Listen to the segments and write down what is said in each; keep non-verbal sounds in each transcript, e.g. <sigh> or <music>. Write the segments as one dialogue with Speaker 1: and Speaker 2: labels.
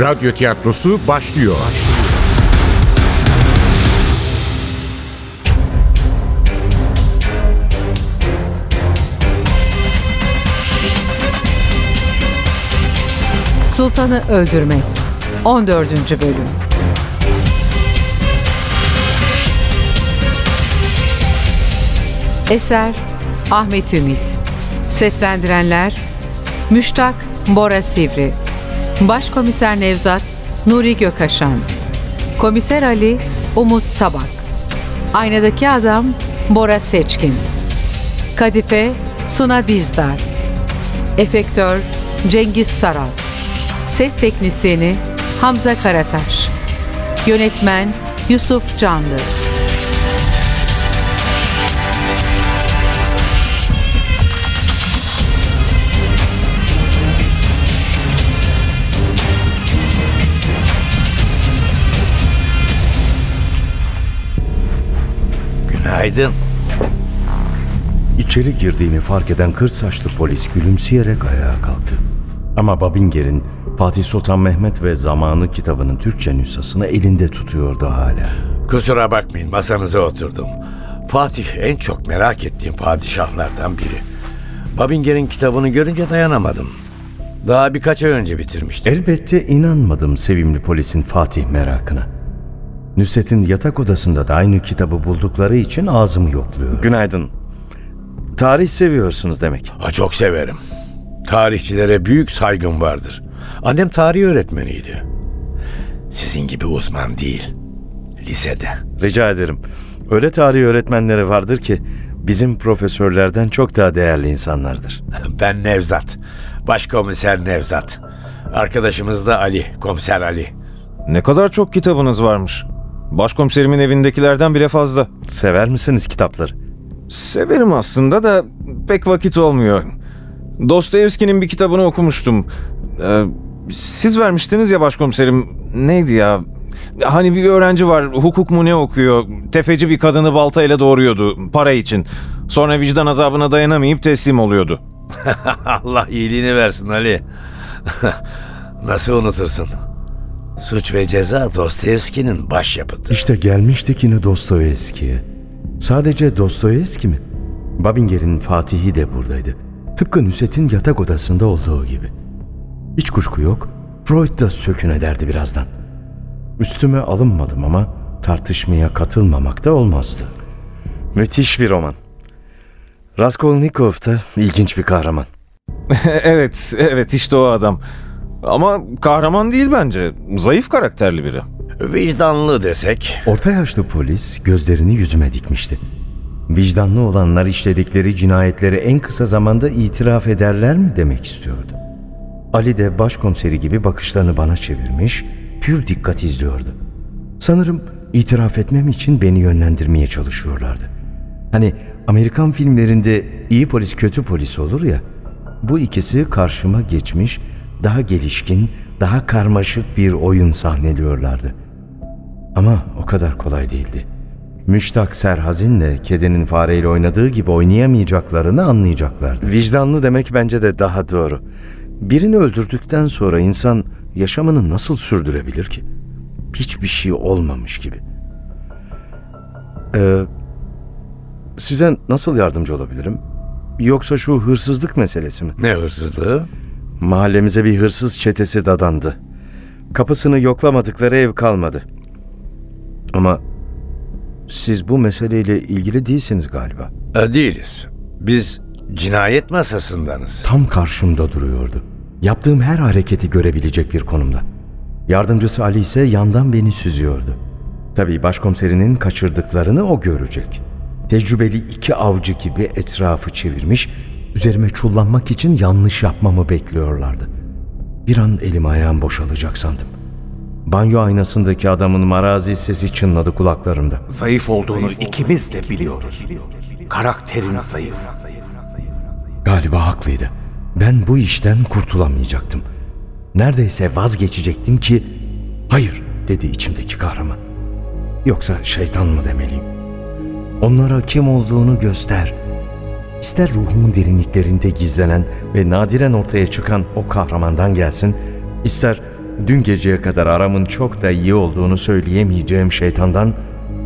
Speaker 1: Radyo tiyatrosu başlıyor.
Speaker 2: Sultanı Öldürmek 14. Bölüm Eser Ahmet Ümit Seslendirenler Müştak Bora Sivri Başkomiser Nevzat Nuri Gökaşan. Komiser Ali Umut Tabak. Aynadaki Adam Bora Seçkin. Kadife Suna Dizdar. Efektör Cengiz Saral. Ses Teknisyeni Hamza Karataş. Yönetmen Yusuf Canlı
Speaker 3: Günaydın.
Speaker 4: İçeri girdiğimi fark eden kır saçlı polis gülümseyerek ayağa kalktı. Ama Babinger'in Fatih Sultan Mehmet ve Zamanı kitabının Türkçe nüshasını elinde tutuyordu hala.
Speaker 3: Kusura bakmayın masanıza oturdum. Fatih en çok merak ettiğim padişahlardan biri. Babinger'in kitabını görünce dayanamadım. Daha birkaç ay önce bitirmiştim.
Speaker 4: Elbette inanmadım sevimli polisin Fatih merakına. Nusret'in yatak odasında da aynı kitabı buldukları için ağzımı yokluyor. Günaydın. Tarih seviyorsunuz demek.
Speaker 3: Ha, çok severim. Tarihçilere büyük saygım vardır. Annem tarih öğretmeniydi. Sizin gibi uzman değil. Lisede.
Speaker 4: Rica ederim. Öyle tarih öğretmenleri vardır ki bizim profesörlerden çok daha değerli insanlardır. <laughs>
Speaker 3: Ben Nevzat. Başkomiser Nevzat. Arkadaşımız da Ali, komiser Ali.
Speaker 5: Ne kadar çok kitabınız varmış. Başkomiserimin evindekilerden bile fazla.
Speaker 4: Sever misiniz kitapları?
Speaker 5: Severim aslında da pek vakit olmuyor. Dostoyevski'nin bir kitabını okumuştum. Ee, siz vermiştiniz ya başkomiserim. Neydi ya? Hani bir öğrenci var hukuk mu ne okuyor. Tefeci bir kadını baltayla doğuruyordu para için. Sonra vicdan azabına dayanamayıp teslim oluyordu. <laughs>
Speaker 3: Allah iyiliğini versin Ali. <laughs> Nasıl unutursun? Suç ve Ceza Dostoyevski'nin başyapıtı.
Speaker 4: İşte gelmiştik yine Dostoyevski'ye. Sadece Dostoyevski mi? Babinger'in Fatih'i de buradaydı. Tıpkı Nusret'in yatak odasında olduğu gibi. Hiç kuşku yok, Freud da sökün ederdi birazdan. Üstüme alınmadım ama tartışmaya katılmamak da olmazdı. Müthiş bir roman. Raskolnikov da ilginç bir kahraman. <laughs>
Speaker 5: evet, evet işte o adam. Ama kahraman değil bence. Zayıf karakterli biri.
Speaker 3: Vicdanlı desek.
Speaker 4: Orta yaşlı polis gözlerini yüzüme dikmişti. Vicdanlı olanlar işledikleri cinayetleri en kısa zamanda itiraf ederler mi demek istiyordu. Ali de başkomiseri gibi bakışlarını bana çevirmiş, pür dikkat izliyordu. Sanırım itiraf etmem için beni yönlendirmeye çalışıyorlardı. Hani Amerikan filmlerinde iyi polis kötü polis olur ya, bu ikisi karşıma geçmiş, daha gelişkin, daha karmaşık bir oyun sahneliyorlardı. Ama o kadar kolay değildi. Müştak Serhazin'le kedinin fareyle oynadığı gibi oynayamayacaklarını anlayacaklardı. Vicdanlı demek bence de daha doğru. Birini öldürdükten sonra insan yaşamını nasıl sürdürebilir ki? Hiçbir şey olmamış gibi. Ee, size nasıl yardımcı olabilirim? Yoksa şu hırsızlık meselesi mi?
Speaker 3: Ne hırsızlığı?
Speaker 4: Mahallemize bir hırsız çetesi dadandı. Kapısını yoklamadıkları ev kalmadı. Ama siz bu meseleyle ilgili değilsiniz galiba.
Speaker 3: E, değiliz. Biz cinayet masasındanız.
Speaker 4: Tam karşımda duruyordu. Yaptığım her hareketi görebilecek bir konumda. Yardımcısı Ali ise yandan beni süzüyordu. Tabii başkomiserinin kaçırdıklarını o görecek. Tecrübeli iki avcı gibi etrafı çevirmiş, üzerime çullanmak için yanlış yapmamı bekliyorlardı. Bir an elim ayağım boşalacak sandım. Banyo aynasındaki adamın marazi sesi çınladı kulaklarımda.
Speaker 6: Zayıf olduğunu ikimiz de biliyoruz. Karakterin zayıf.
Speaker 4: Galiba haklıydı. Ben bu işten kurtulamayacaktım. Neredeyse vazgeçecektim ki hayır dedi içimdeki kahraman. Yoksa şeytan mı demeliyim? Onlara kim olduğunu göster. İster ruhumun derinliklerinde gizlenen ve nadiren ortaya çıkan o kahramandan gelsin, ister dün geceye kadar aramın çok da iyi olduğunu söyleyemeyeceğim şeytandan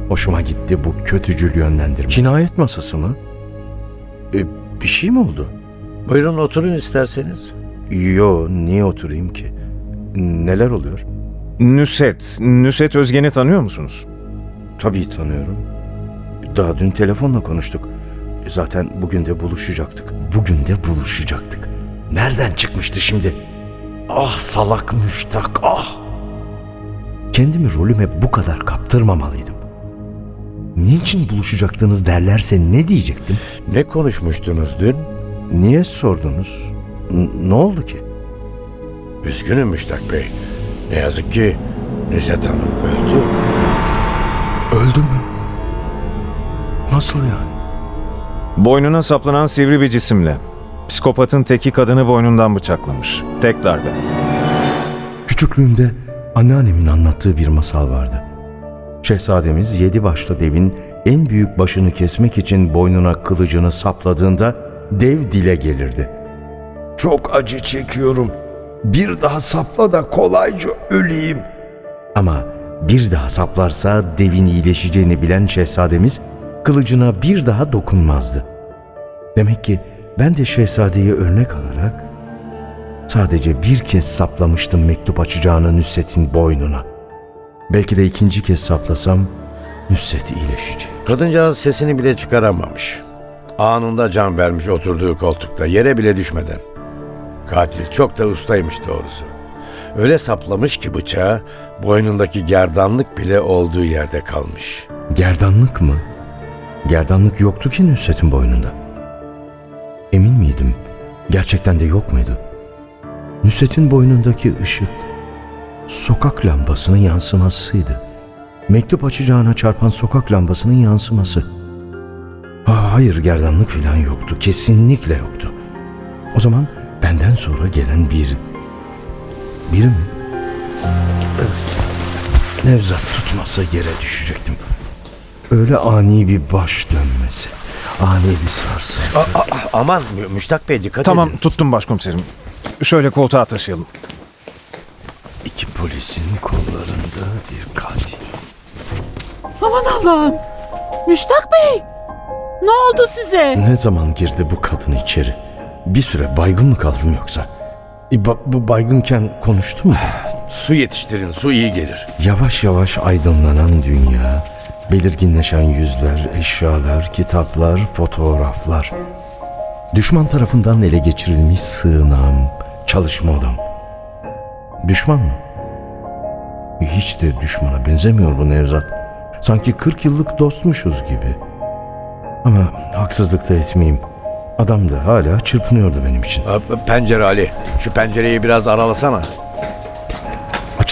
Speaker 4: hoşuma gitti bu kötücül yönlendirme. Cinayet masası mı? E, bir şey mi oldu?
Speaker 3: Buyurun oturun isterseniz.
Speaker 4: Yo, niye oturayım ki? Neler oluyor?
Speaker 5: Nüset, Nüset Özgen'i tanıyor musunuz?
Speaker 4: Tabii tanıyorum. Daha dün telefonla konuştuk. Zaten bugün de buluşacaktık. Bugün de buluşacaktık. Nereden çıkmıştı şimdi? Ah salak müştak ah! Kendimi rolüme bu kadar kaptırmamalıydım. Niçin buluşacaktınız derlerse ne diyecektim?
Speaker 3: Ne konuşmuştunuz dün?
Speaker 4: Niye sordunuz? N- ne oldu ki?
Speaker 3: Üzgünüm Müştak Bey. Ne yazık ki Nüzet Hanım öldü.
Speaker 4: Öldü mü? Nasıl yani?
Speaker 5: Boynuna saplanan sivri bir cisimle. Psikopatın teki kadını boynundan bıçaklamış. Tek darbe.
Speaker 4: Küçüklüğümde anneannemin anlattığı bir masal vardı. Şehzademiz yedi başlı devin en büyük başını kesmek için boynuna kılıcını sapladığında dev dile gelirdi. Çok acı çekiyorum. Bir daha sapla da kolayca öleyim. Ama bir daha saplarsa devin iyileşeceğini bilen şehzademiz kılıcına bir daha dokunmazdı. Demek ki ben de şehzadeyi örnek alarak Sadece bir kez saplamıştım mektup açacağını Nüsret'in boynuna. Belki de ikinci kez saplasam Nüsret iyileşecek.
Speaker 3: Kadıncağız sesini bile çıkaramamış. Anında can vermiş oturduğu koltukta yere bile düşmeden. Katil çok da ustaymış doğrusu. Öyle saplamış ki bıçağı boynundaki gerdanlık bile olduğu yerde kalmış.
Speaker 4: Gerdanlık mı? Gerdanlık yoktu ki Nüsret'in boynunda. Emin miydim? Gerçekten de yok muydu? Nüsret'in boynundaki ışık sokak lambasının yansımasıydı. Mektup açacağına çarpan sokak lambasının yansıması. Ha, hayır gerdanlık falan yoktu. Kesinlikle yoktu. O zaman benden sonra gelen bir... Biri mi? Evet. Nevzat tutmasa yere düşecektim. Öyle ani bir baş dönmesi. Ani bir sarsıntı.
Speaker 3: A- a- aman Mü- Müştak Bey dikkat
Speaker 5: Tamam
Speaker 3: edin.
Speaker 5: tuttum başkomiserim. Şöyle koltuğa taşıyalım.
Speaker 4: İki polisin kollarında bir katil.
Speaker 7: Aman Allah'ım. Müştak Bey. Ne oldu size?
Speaker 4: Ne zaman girdi bu kadın içeri? Bir süre baygın mı kaldım yoksa? E, ba- bu baygınken konuştu mu?
Speaker 3: Su yetiştirin su iyi gelir.
Speaker 4: Yavaş yavaş aydınlanan dünya, belirginleşen yüzler, eşyalar, kitaplar, fotoğraflar. Düşman tarafından ele geçirilmiş sığınağım, çalışma odam. Düşman mı? Hiç de düşmana benzemiyor bu Nevzat. Sanki 40 yıllık dostmuşuz gibi. Ama haksızlık da etmeyeyim. Adam da hala çırpınıyordu benim için.
Speaker 3: Pencere Ali. Şu pencereyi biraz aralasana.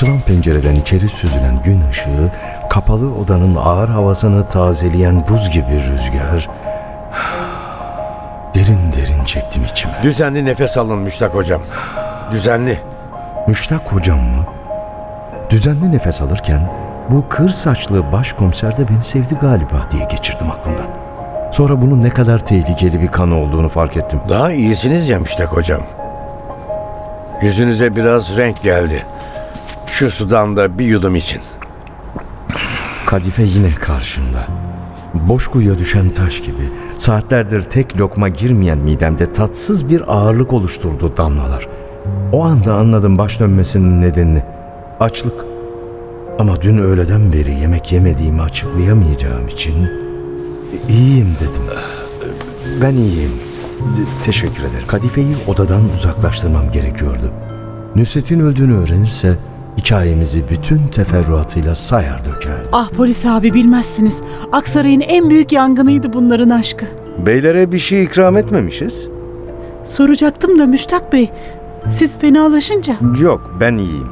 Speaker 4: Açılan pencereden içeri süzülen gün ışığı, kapalı odanın ağır havasını tazeleyen buz gibi rüzgar... <sighs> Derin derin çektim içime.
Speaker 3: Düzenli nefes alın Müştak hocam. Düzenli.
Speaker 4: Müştak hocam mı? Düzenli nefes alırken bu kır saçlı başkomiser de beni sevdi galiba diye geçirdim aklımdan. Sonra bunun ne kadar tehlikeli bir kan olduğunu fark ettim.
Speaker 3: Daha iyisiniz ya Müştak hocam. Yüzünüze biraz renk geldi. Şu sudan da bir yudum için.
Speaker 4: Kadife yine karşımda. Boş kuyuya düşen taş gibi saatlerdir tek lokma girmeyen midemde tatsız bir ağırlık oluşturdu damlalar. O anda anladım baş dönmesinin nedenini. Açlık. Ama dün öğleden beri yemek yemediğimi açıklayamayacağım için iyiyim dedim. Ben iyiyim. Teşekkür ederim. Kadife'yi odadan uzaklaştırmam gerekiyordu. Nusret'in öldüğünü öğrenirse hikayemizi bütün teferruatıyla sayar dökerdi.
Speaker 7: Ah polis abi bilmezsiniz. Aksaray'ın en büyük yangınıydı bunların aşkı.
Speaker 4: Beylere bir şey ikram etmemişiz.
Speaker 7: Soracaktım da Müştak Bey. Siz fenalaşınca
Speaker 4: Yok, ben iyiyim.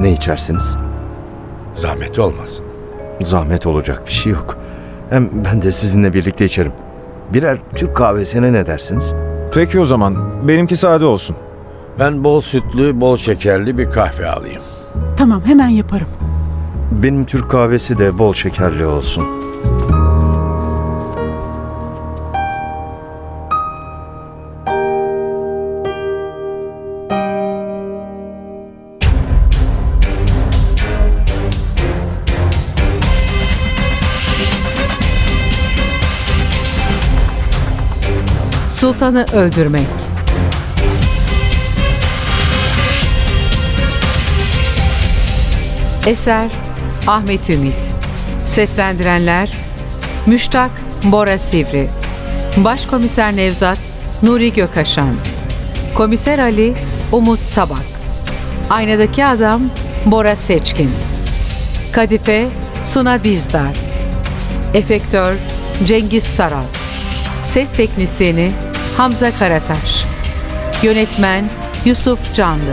Speaker 4: Ne içersiniz?
Speaker 3: Zahmet olmasın.
Speaker 4: Zahmet olacak bir şey yok. Hem ben de sizinle birlikte içerim. Birer Türk kahvesine ne dersiniz?
Speaker 5: Peki o zaman. Benimki sade olsun.
Speaker 3: Ben bol sütlü, bol şekerli bir kahve alayım.
Speaker 7: Tamam hemen yaparım.
Speaker 4: Benim Türk kahvesi de bol şekerli olsun.
Speaker 2: Sultanı öldürmek Eser Ahmet Ümit. Seslendirenler Müştak Bora Sivri. Başkomiser Nevzat Nuri Gökaşan. Komiser Ali Umut Tabak. Aynadaki Adam Bora Seçkin. Kadife Suna Dizdar. Efektör Cengiz Saral. Ses Teknisyeni Hamza Karataş. Yönetmen Yusuf Canlı